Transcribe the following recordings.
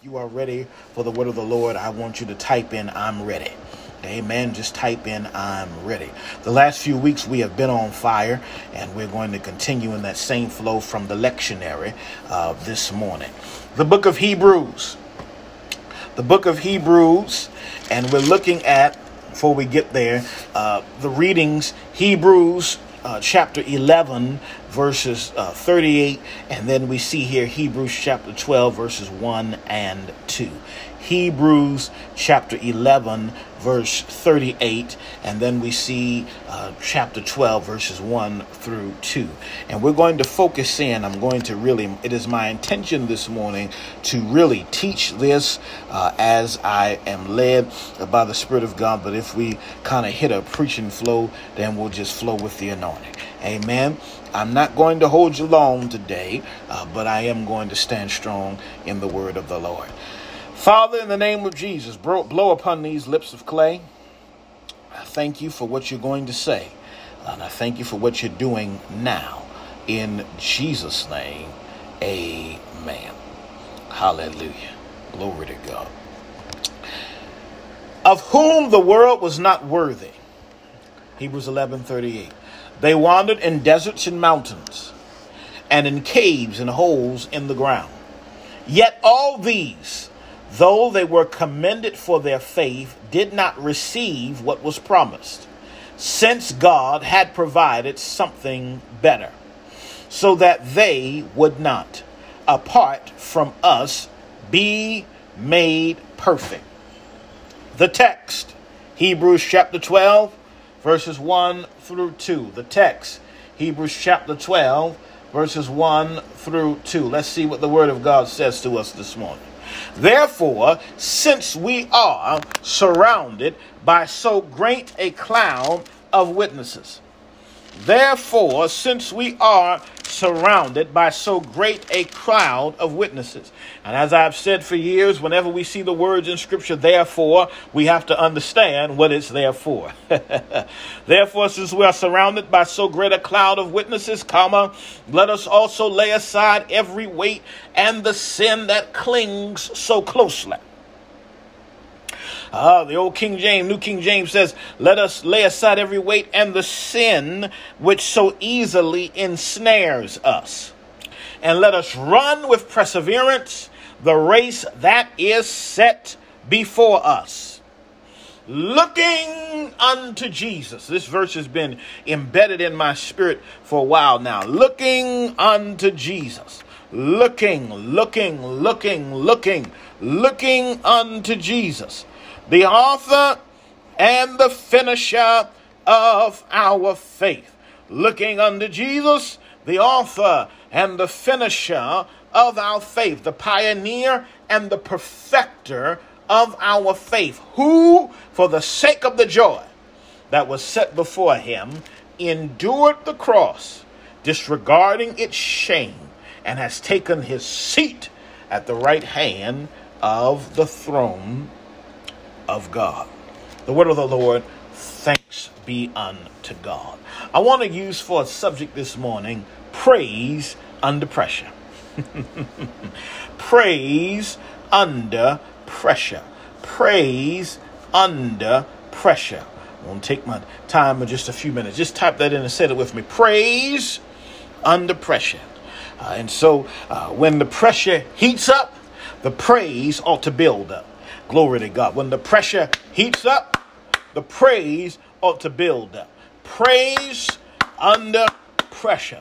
You are ready for the word of the Lord, I want you to type in, I'm ready. Amen. Just type in, I'm ready. The last few weeks we have been on fire, and we're going to continue in that same flow from the lectionary uh, this morning. The book of Hebrews. The book of Hebrews, and we're looking at, before we get there, uh, the readings, Hebrews uh, chapter 11, verses uh, 38, and then we see here Hebrews chapter 12, verses 1 and 2. Hebrews chapter 11, verse 38, and then we see uh, chapter 12, verses 1 through 2. And we're going to focus in. I'm going to really, it is my intention this morning to really teach this uh, as I am led by the Spirit of God. But if we kind of hit a preaching flow, then we'll just flow with the anointing. Amen. I'm not going to hold you long today, uh, but I am going to stand strong in the word of the Lord. Father, in the name of Jesus, blow upon these lips of clay. I thank you for what you're going to say, and I thank you for what you're doing now. In Jesus' name, amen. Hallelujah. Glory to God. Of whom the world was not worthy. Hebrews 11 38. They wandered in deserts and mountains, and in caves and holes in the ground. Yet all these, though they were commended for their faith, did not receive what was promised, since God had provided something better, so that they would not, apart from us, be made perfect. The text, Hebrews chapter 12, verses 1 through 2. The text, Hebrews chapter 12, verses 1 through 2. Let's see what the Word of God says to us this morning. Therefore, since we are surrounded by so great a cloud of witnesses, therefore, since we are surrounded by so great a crowd of witnesses. And as I've said for years, whenever we see the words in Scripture, therefore, we have to understand what it's there for. therefore, since we are surrounded by so great a cloud of witnesses, comma, let us also lay aside every weight and the sin that clings so closely uh, the old King James, New King James says, Let us lay aside every weight and the sin which so easily ensnares us. And let us run with perseverance the race that is set before us. Looking unto Jesus. This verse has been embedded in my spirit for a while now. Looking unto Jesus. Looking, looking, looking, looking, looking unto Jesus the author and the finisher of our faith. Looking unto Jesus, the author and the finisher of our faith, the pioneer and the perfecter of our faith, who, for the sake of the joy that was set before him, endured the cross, disregarding its shame, and has taken his seat at the right hand of the throne of God. The word of the Lord, thanks be unto God. I want to use for a subject this morning praise under pressure. praise under pressure. Praise under pressure. I won't take my time in just a few minutes. Just type that in and say it with me. Praise under pressure. Uh, and so uh, when the pressure heats up, the praise ought to build up. Glory to God. When the pressure heats up, the praise ought to build up. Praise under pressure.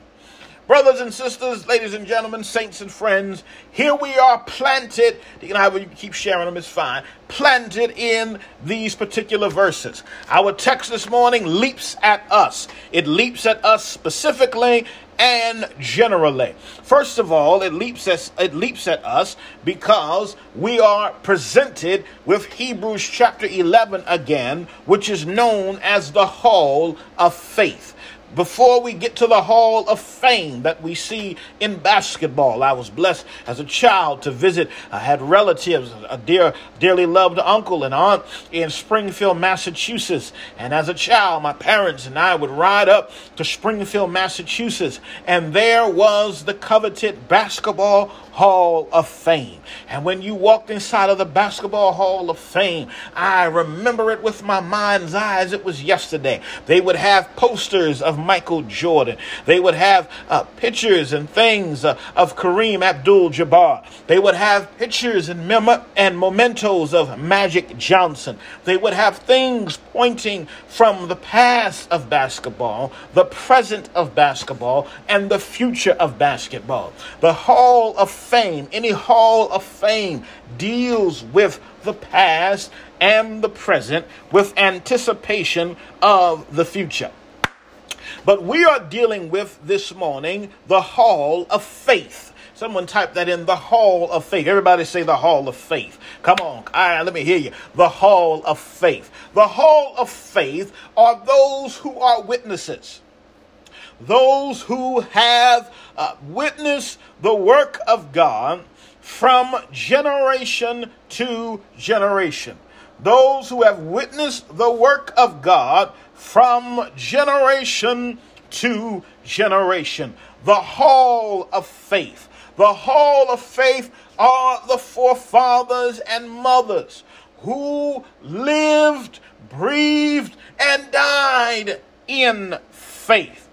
Brothers and sisters, ladies and gentlemen, saints and friends, here we are planted. You can have you keep sharing them, it's fine. Planted in these particular verses. Our text this morning leaps at us. It leaps at us specifically and generally. First of all, it leaps at, it leaps at us because we are presented with Hebrews chapter 11 again, which is known as the hall of faith. Before we get to the Hall of Fame that we see in basketball. I was blessed as a child to visit. I had relatives, a dear, dearly loved uncle and aunt in Springfield, Massachusetts. And as a child, my parents and I would ride up to Springfield, Massachusetts, and there was the coveted basketball Hall of Fame. And when you walked inside of the Basketball Hall of Fame, I remember it with my mind's eyes. it was yesterday. They would have posters of Michael Jordan. They would have uh, pictures and things uh, of Kareem Abdul Jabbar. They would have pictures and, mem- and mementos of Magic Johnson. They would have things pointing from the past of basketball, the present of basketball, and the future of basketball. The Hall of Fame, any Hall of Fame, deals with the past and the present with anticipation of the future. But we are dealing with this morning the Hall of Faith. Someone type that in the hall of faith. Everybody say the hall of faith. Come on. All right, let me hear you. The hall of faith. The hall of faith are those who are witnesses. Those who have uh, witnessed the work of God from generation to generation. Those who have witnessed the work of God from generation to generation. The hall of faith the hall of faith are the forefathers and mothers who lived, breathed, and died in faith.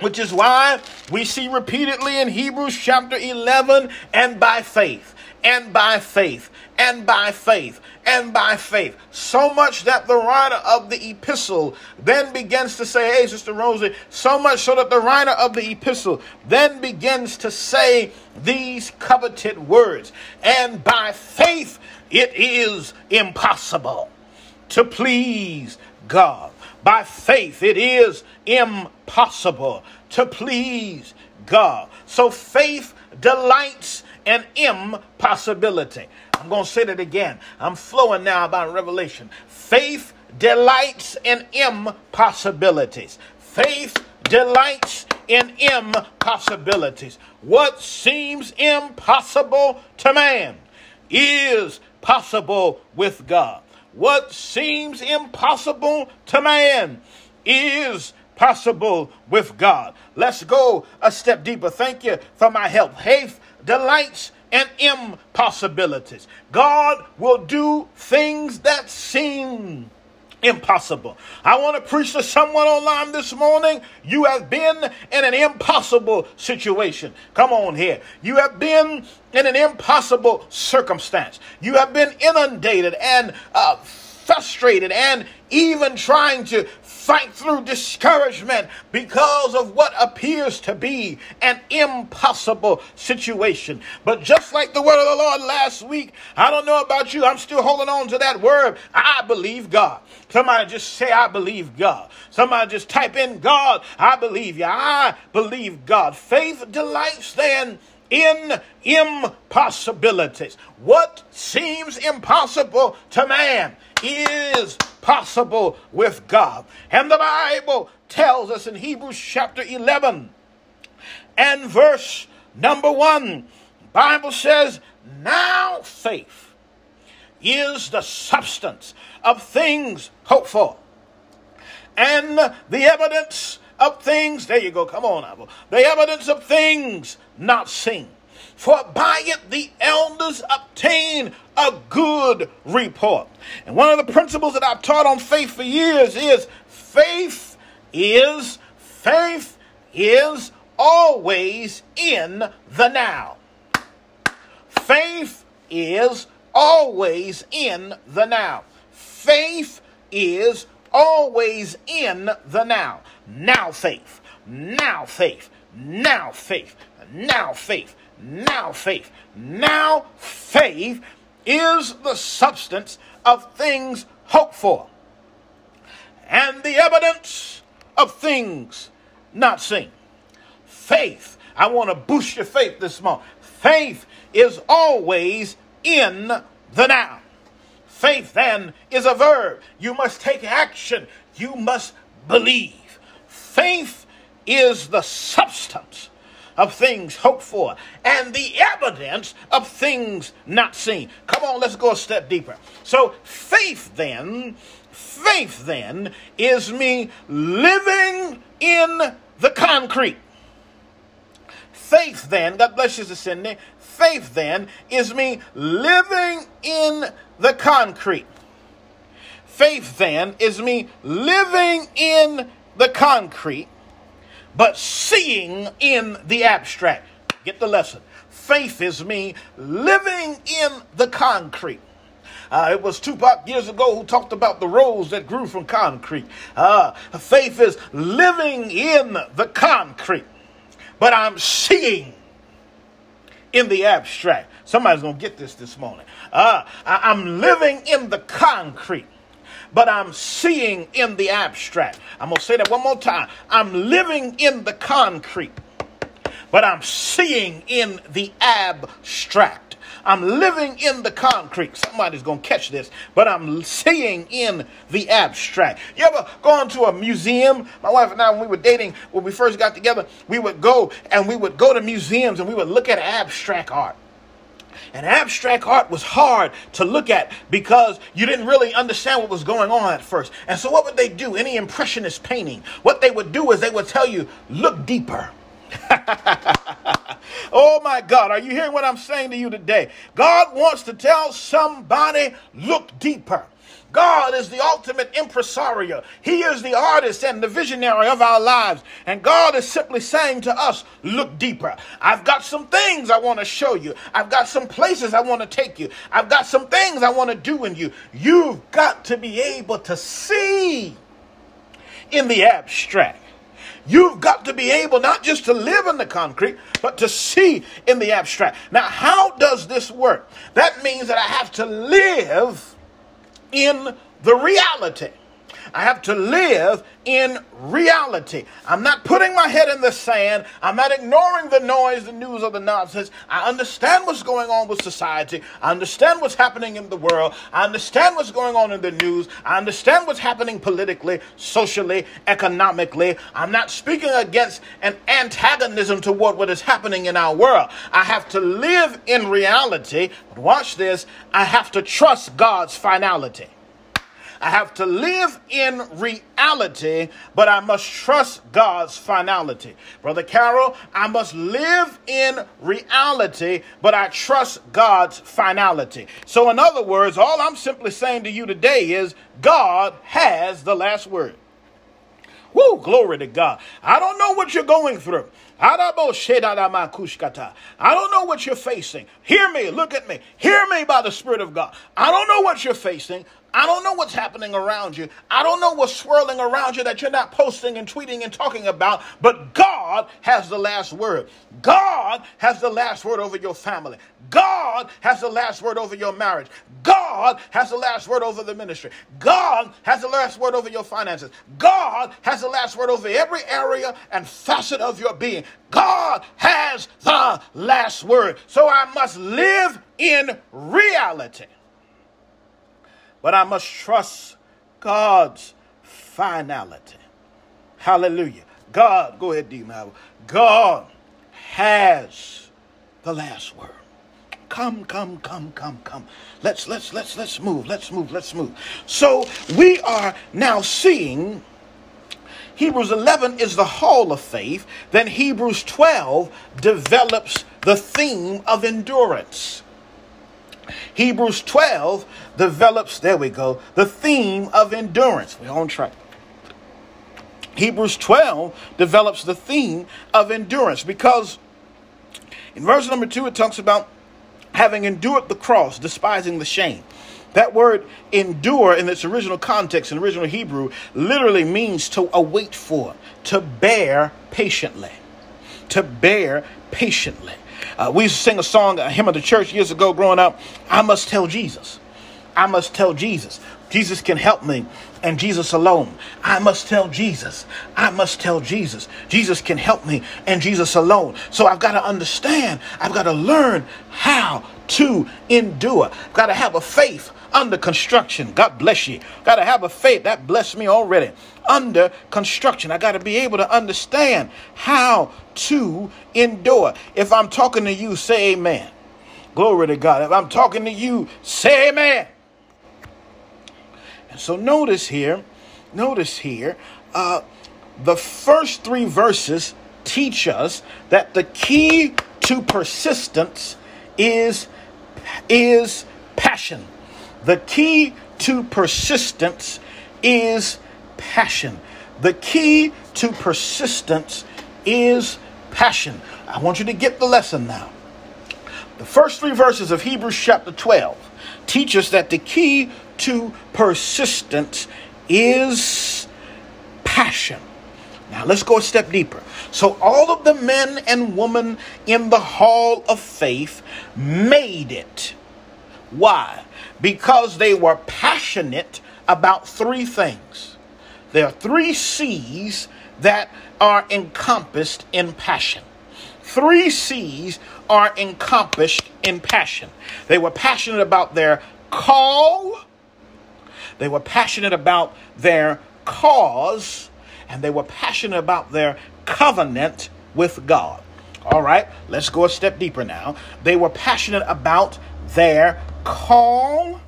Which is why we see repeatedly in Hebrews chapter 11 and by faith, and by faith, and by faith and by faith. So much that the writer of the epistle then begins to say, Hey, Sister Rosie, so much so that the writer of the epistle then begins to say these coveted words. And by faith, it is impossible to please God. By faith, it is impossible to please God. So faith delights in impossibility. I'm going to say that again. I'm flowing now about revelation. Faith delights in impossibilities. Faith delights in impossibilities. What seems impossible to man is possible with God. What seems impossible to man is possible with God. Let's go a step deeper. Thank you for my help. Faith delights and impossibilities. God will do things that seem impossible. I want to preach to someone online this morning. You have been in an impossible situation. Come on here. You have been in an impossible circumstance. You have been inundated and uh, frustrated and even trying to fight through discouragement because of what appears to be an impossible situation. But just like the word of the Lord last week, I don't know about you, I'm still holding on to that word. I believe God. Somebody just say, I believe God. Somebody just type in God, I believe you. I believe God. Faith delights then in impossibilities. What seems impossible to man is possible with God. And the Bible tells us in Hebrews chapter 11 and verse number 1, Bible says, "Now faith is the substance of things hoped for, and the evidence of things, there you go, come on, Apple, the evidence of things not seen. For by it the elders obtain a good report. And one of the principles that I've taught on faith for years is faith is faith is always in the now. Faith is always in the now. Faith is always in the now. Now faith. Now faith. Now faith. Now faith. Now faith. Now faith is the substance of things hoped for and the evidence of things not seen. Faith. I want to boost your faith this morning. Faith is always in the now. Faith then is a verb. You must take action. You must believe. Faith is the substance of things hoped for and the evidence of things not seen. Come on, let's go a step deeper. So, faith then, faith then is me living in the concrete. Faith then, God bless you, Cindy. Faith then is me living in the concrete. Faith then is me living in the concrete but seeing in the abstract. Get the lesson. Faith is me living in the concrete. Uh, it was Tupac years ago who talked about the rose that grew from concrete. Uh, faith is living in the concrete, but I'm seeing in the abstract. Somebody's going to get this this morning. Uh, I, I'm living in the concrete but I'm seeing in the abstract. I'm going to say that one more time. I'm living in the concrete, but I'm seeing in the abstract. I'm living in the concrete. Somebody's going to catch this, but I'm seeing in the abstract. You ever gone to a museum? My wife and I, when we were dating, when we first got together, we would go and we would go to museums and we would look at abstract art. And abstract art was hard to look at because you didn't really understand what was going on at first. And so, what would they do? Any impressionist painting, what they would do is they would tell you, look deeper. oh my God, are you hearing what I'm saying to you today? God wants to tell somebody, look deeper. God is the ultimate impresario. He is the artist and the visionary of our lives. And God is simply saying to us, look deeper. I've got some things I want to show you. I've got some places I want to take you. I've got some things I want to do in you. You've got to be able to see in the abstract. You've got to be able not just to live in the concrete, but to see in the abstract. Now, how does this work? That means that I have to live in the reality. I have to live in reality. I'm not putting my head in the sand. I'm not ignoring the noise, the news, or the nonsense. I understand what's going on with society. I understand what's happening in the world. I understand what's going on in the news. I understand what's happening politically, socially, economically. I'm not speaking against an antagonism toward what is happening in our world. I have to live in reality. But watch this I have to trust God's finality. I have to live in reality, but I must trust God's finality. Brother Carol, I must live in reality, but I trust God's finality. So, in other words, all I'm simply saying to you today is God has the last word. Woo, glory to God. I don't know what you're going through. I don't know what you're facing. Hear me, look at me. Hear me by the Spirit of God. I don't know what you're facing. I don't know what's happening around you. I don't know what's swirling around you that you're not posting and tweeting and talking about, but God has the last word. God has the last word over your family. God has the last word over your marriage. God has the last word over the ministry. God has the last word over your finances. God has the last word over every area and facet of your being. God has the last word. So I must live in reality but I must trust God's finality. Hallelujah. God, go ahead, D. God has the last word. Come, come, come, come, come. Let's let's let's let's move. Let's move. Let's move. So we are now seeing Hebrews 11 is the hall of faith, then Hebrews 12 develops the theme of endurance. Hebrews 12 develops, there we go, the theme of endurance. We're on track. Hebrews 12 develops the theme of endurance because in verse number 2 it talks about having endured the cross, despising the shame. That word endure in its original context, in original Hebrew, literally means to await for, to bear patiently. To bear patiently. Uh, we used to sing a song, a hymn of the church years ago growing up. I must tell Jesus. I must tell Jesus. Jesus can help me, and Jesus alone. I must tell Jesus. I must tell Jesus. Jesus can help me, and Jesus alone. So I've got to understand. I've got to learn how to endure. I've got to have a faith under construction. God bless you. Got to have a faith that blessed me already. Under construction. I got to be able to understand how to endure. If I'm talking to you, say amen. Glory to God. If I'm talking to you, say amen. So notice here, notice here, uh, the first three verses teach us that the key to persistence is is passion. The key to persistence is passion. The key to persistence is passion. I want you to get the lesson now. The first three verses of Hebrews chapter 12 teach us that the key to persistence is passion. Now let's go a step deeper. So all of the men and women in the hall of faith made it. Why? Because they were passionate about three things. There are three C's that are encompassed in passion. Three C's are encompassed in passion. They were passionate about their call, they were passionate about their cause, and they were passionate about their covenant with God. All right, let's go a step deeper now. They were passionate about their call,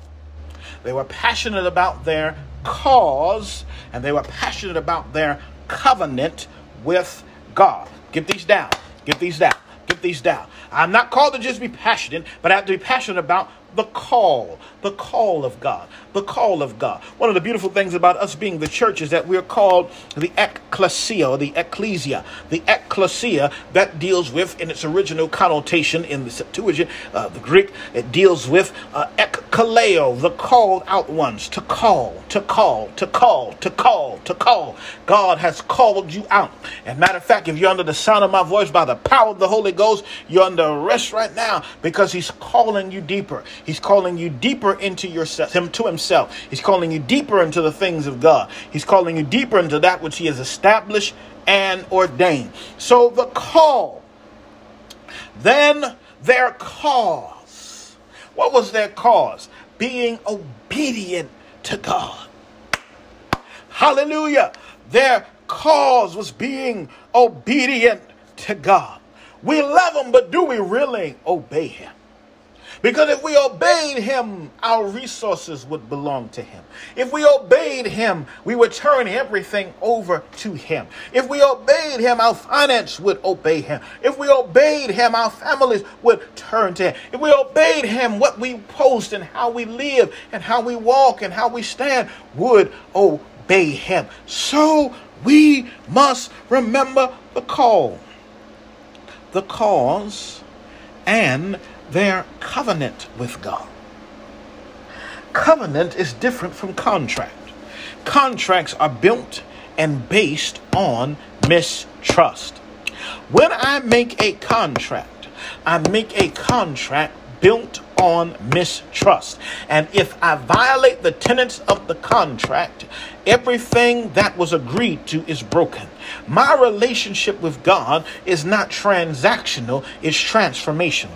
they were passionate about their cause, and they were passionate about their covenant with God. Get these down. Get these down. Get these down. I'm not called to just be passionate, but I have to be passionate about the call, the call of God, the call of God. One of the beautiful things about us being the church is that we're called the ecclesia or the ecclesia. The ecclesia that deals with, in its original connotation in the Septuagint, uh, the Greek, it deals with uh, ekkaleo, the called out ones, to call, to call, to call, to call, to call. God has called you out. And matter of fact, if you're under the sound of my voice by the power of the Holy Ghost, you're under arrest right now because He's calling you deeper. He's calling you deeper into yourself, him to himself. He's calling you deeper into the things of God. He's calling you deeper into that which he has established and ordained. So the call, then their cause. What was their cause? Being obedient to God. Hallelujah. Their cause was being obedient to God. We love him, but do we really obey him? Because if we obeyed him, our resources would belong to him. If we obeyed him, we would turn everything over to him. If we obeyed him, our finance would obey him. If we obeyed him, our families would turn to him. If we obeyed him, what we post and how we live and how we walk and how we stand would obey him. So we must remember the call, the cause, and their covenant with God. Covenant is different from contract. Contracts are built and based on mistrust. When I make a contract, I make a contract built on mistrust. And if I violate the tenets of the contract, everything that was agreed to is broken. My relationship with God is not transactional, it's transformational.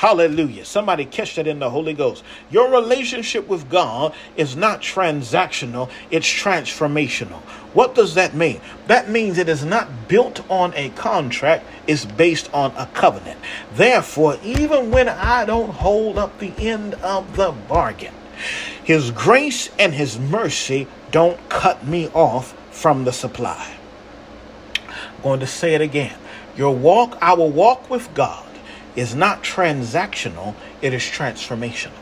Hallelujah. Somebody catch that in the Holy Ghost. Your relationship with God is not transactional, it's transformational. What does that mean? That means it is not built on a contract, it's based on a covenant. Therefore, even when I don't hold up the end of the bargain, His grace and His mercy don't cut me off from the supply. I'm going to say it again. Your walk, our walk with God is not transactional, it is transformational.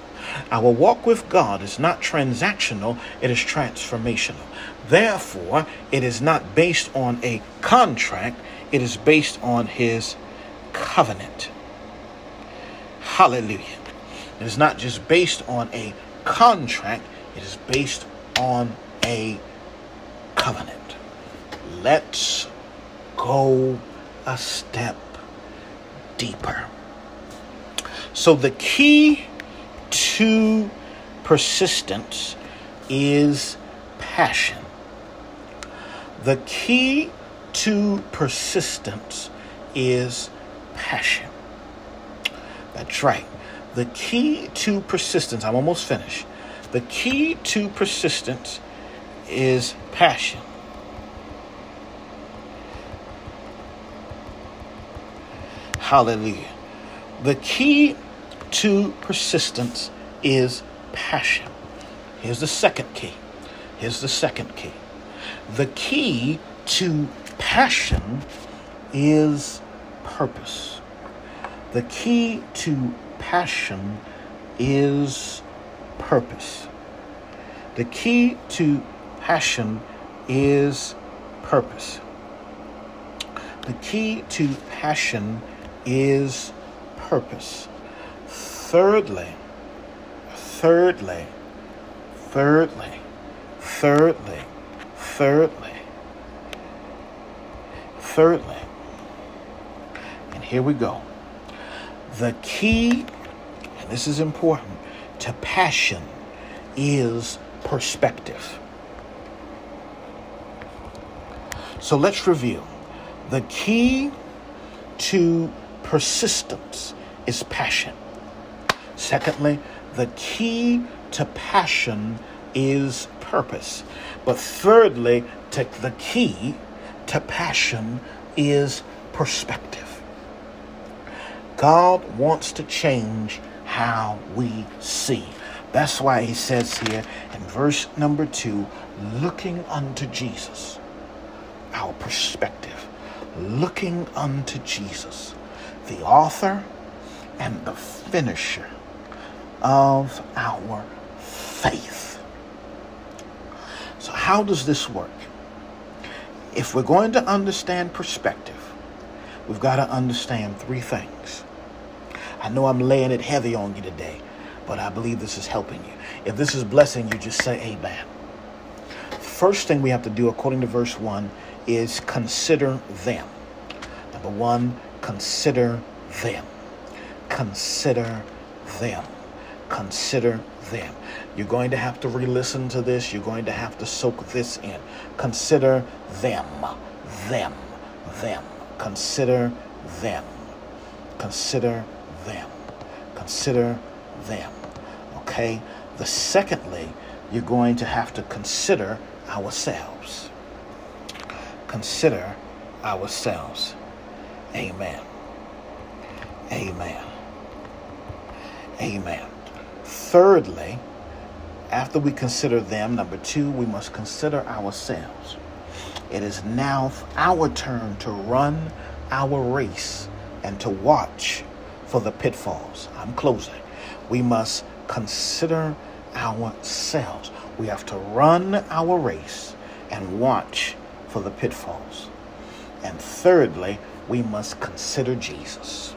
Our walk with God is not transactional, it is transformational. Therefore, it is not based on a contract, it is based on His covenant. Hallelujah. It is not just based on a contract, it is based on a covenant. Let's go a step deeper. So, the key to persistence is passion. The key to persistence is passion. That's right. The key to persistence, I'm almost finished. The key to persistence is passion. Hallelujah. The key to persistence is passion. Here's the second key. Here's the second key. The key to passion is purpose. The key to passion is purpose. The key to passion is purpose. The key to passion is purpose. Thirdly, thirdly, thirdly, thirdly, thirdly, thirdly, and here we go. The key, and this is important, to passion is perspective. So let's review. The key to persistence is passion. Secondly, the key to passion is purpose. But thirdly, to the key to passion is perspective. God wants to change how we see. That's why he says here in verse number two, looking unto Jesus, our perspective, looking unto Jesus the author and the finisher of our faith. So, how does this work? If we're going to understand perspective, we've got to understand three things. I know I'm laying it heavy on you today, but I believe this is helping you. If this is blessing you, just say amen. First thing we have to do, according to verse 1, is consider them. Number one, Consider them. Consider them. Consider them. You're going to have to re listen to this. You're going to have to soak this in. Consider them. Them. Them. Consider them. Consider them. Consider them. Okay? The secondly, you're going to have to consider ourselves. Consider ourselves. Amen. Amen. Amen. Thirdly, after we consider them, number two, we must consider ourselves. It is now our turn to run our race and to watch for the pitfalls. I'm closing. We must consider ourselves. We have to run our race and watch for the pitfalls. And thirdly, we must consider Jesus.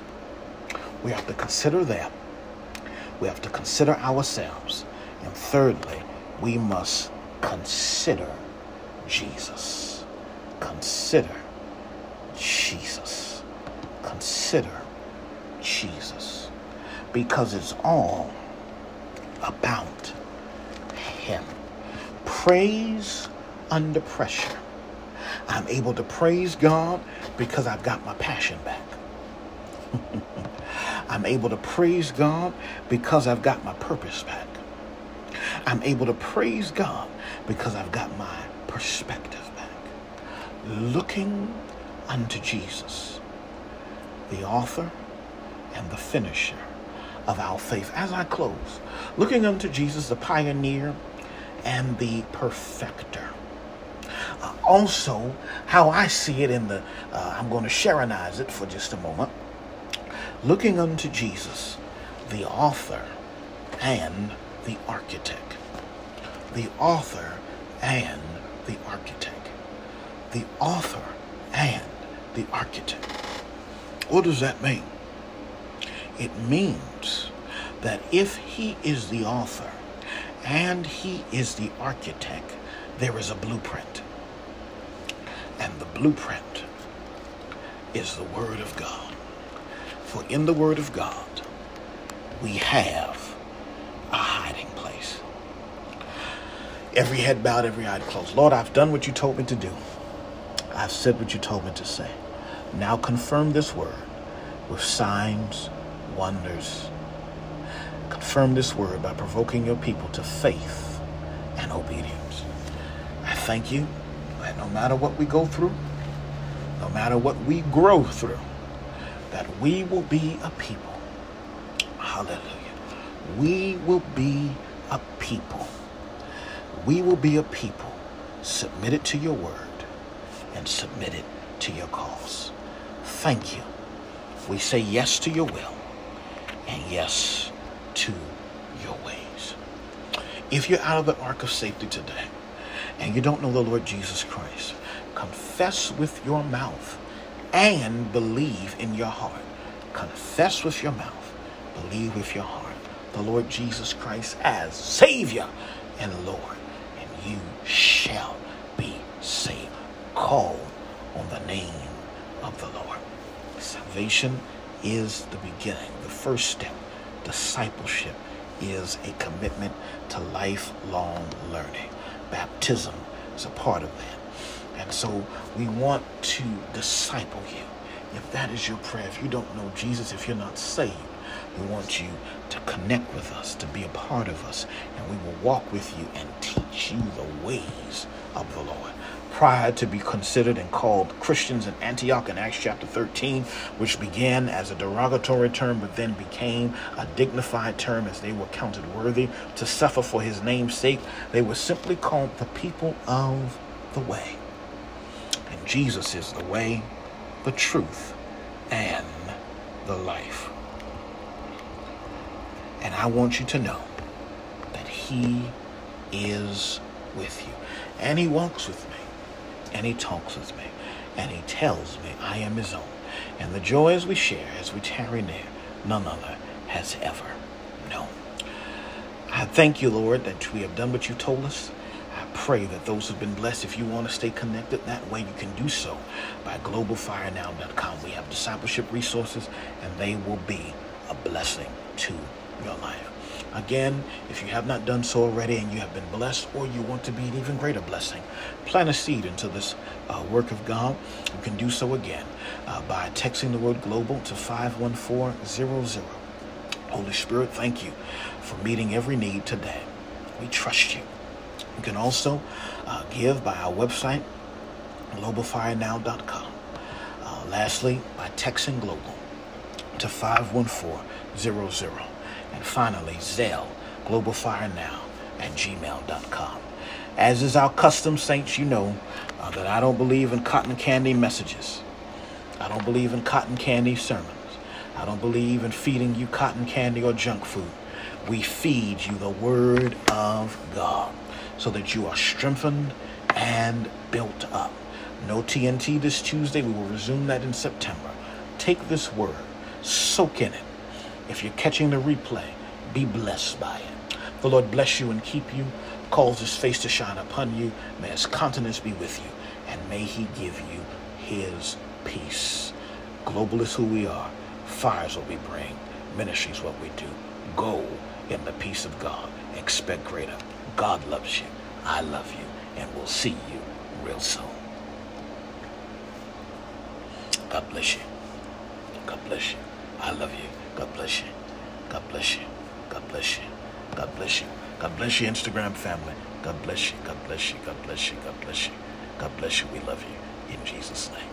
We have to consider them. We have to consider ourselves. And thirdly, we must consider Jesus. Consider Jesus. Consider Jesus. Because it's all about Him. Praise under pressure. I'm able to praise God because I've got my passion back. I'm able to praise God because I've got my purpose back. I'm able to praise God because I've got my perspective back. Looking unto Jesus, the author and the finisher of our faith. As I close, looking unto Jesus, the pioneer and the perfecter uh, also, how I see it in the, uh, I'm going to Sherronize it for just a moment. Looking unto Jesus, the author and the architect. The author and the architect. The author and the architect. What does that mean? It means that if he is the author and he is the architect, there is a blueprint. And the blueprint is the Word of God. For in the Word of God, we have a hiding place. Every head bowed, every eye closed. Lord, I've done what you told me to do. I've said what you told me to say. Now confirm this word with signs, wonders. Confirm this word by provoking your people to faith and obedience. I thank you that no matter what we go through, no matter what we grow through, that we will be a people. Hallelujah. We will be a people. We will be a people submitted to your word and submitted to your cause. Thank you. We say yes to your will and yes to your ways. If you're out of the ark of safety today and you don't know the Lord Jesus Christ, confess with your mouth and believe in your heart. Confess with your mouth, believe with your heart the Lord Jesus Christ as Savior and Lord, and you shall be saved. Call on the name of the Lord. Salvation is the beginning, the first step. Discipleship is a commitment to lifelong learning. Baptism is a part of that. And so we want to disciple you. If that is your prayer, if you don't know Jesus, if you're not saved, we want you to connect with us, to be a part of us, and we will walk with you and teach you the ways of the Lord. Prior to be considered and called Christians in Antioch in Acts chapter 13, which began as a derogatory term but then became a dignified term as they were counted worthy to suffer for his name's sake, they were simply called the people of the way. Jesus is the way, the truth, and the life. And I want you to know that He is with you. And He walks with me. And He talks with me. And He tells me I am His own. And the joys we share as we tarry near, none other has ever known. I thank you, Lord, that we have done what you told us. Pray that those who've been blessed, if you want to stay connected that way, you can do so by globalfirenow.com. We have discipleship resources, and they will be a blessing to your life. Again, if you have not done so already and you have been blessed or you want to be an even greater blessing, plant a seed into this uh, work of God. You can do so again uh, by texting the word global to 51400. Holy Spirit, thank you for meeting every need today. We trust you. You can also uh, give by our website, globalfirenow.com. Uh, lastly, by texting global to 51400. And finally, Zelle, Global Fire Now at gmail.com. As is our custom, saints, you know uh, that I don't believe in cotton candy messages. I don't believe in cotton candy sermons. I don't believe in feeding you cotton candy or junk food. We feed you the Word of God so that you are strengthened and built up. No TNT this Tuesday. We will resume that in September. Take this word, soak in it, if you're catching the replay, be blessed by it. The Lord bless you and keep you, cause his face to shine upon you. May his countenance be with you, and may he give you his peace. Global is who we are. Fires what we bring. Ministry is what we do. Go in the peace of God. Expect greater. God loves you. I love you. And we'll see you real soon. God bless you. God bless you. I love you. God bless you. God bless you. God bless you. God bless you. God bless you, Instagram family. God bless you. God bless you. God bless you. God bless you. God bless you. We love you. In Jesus' name.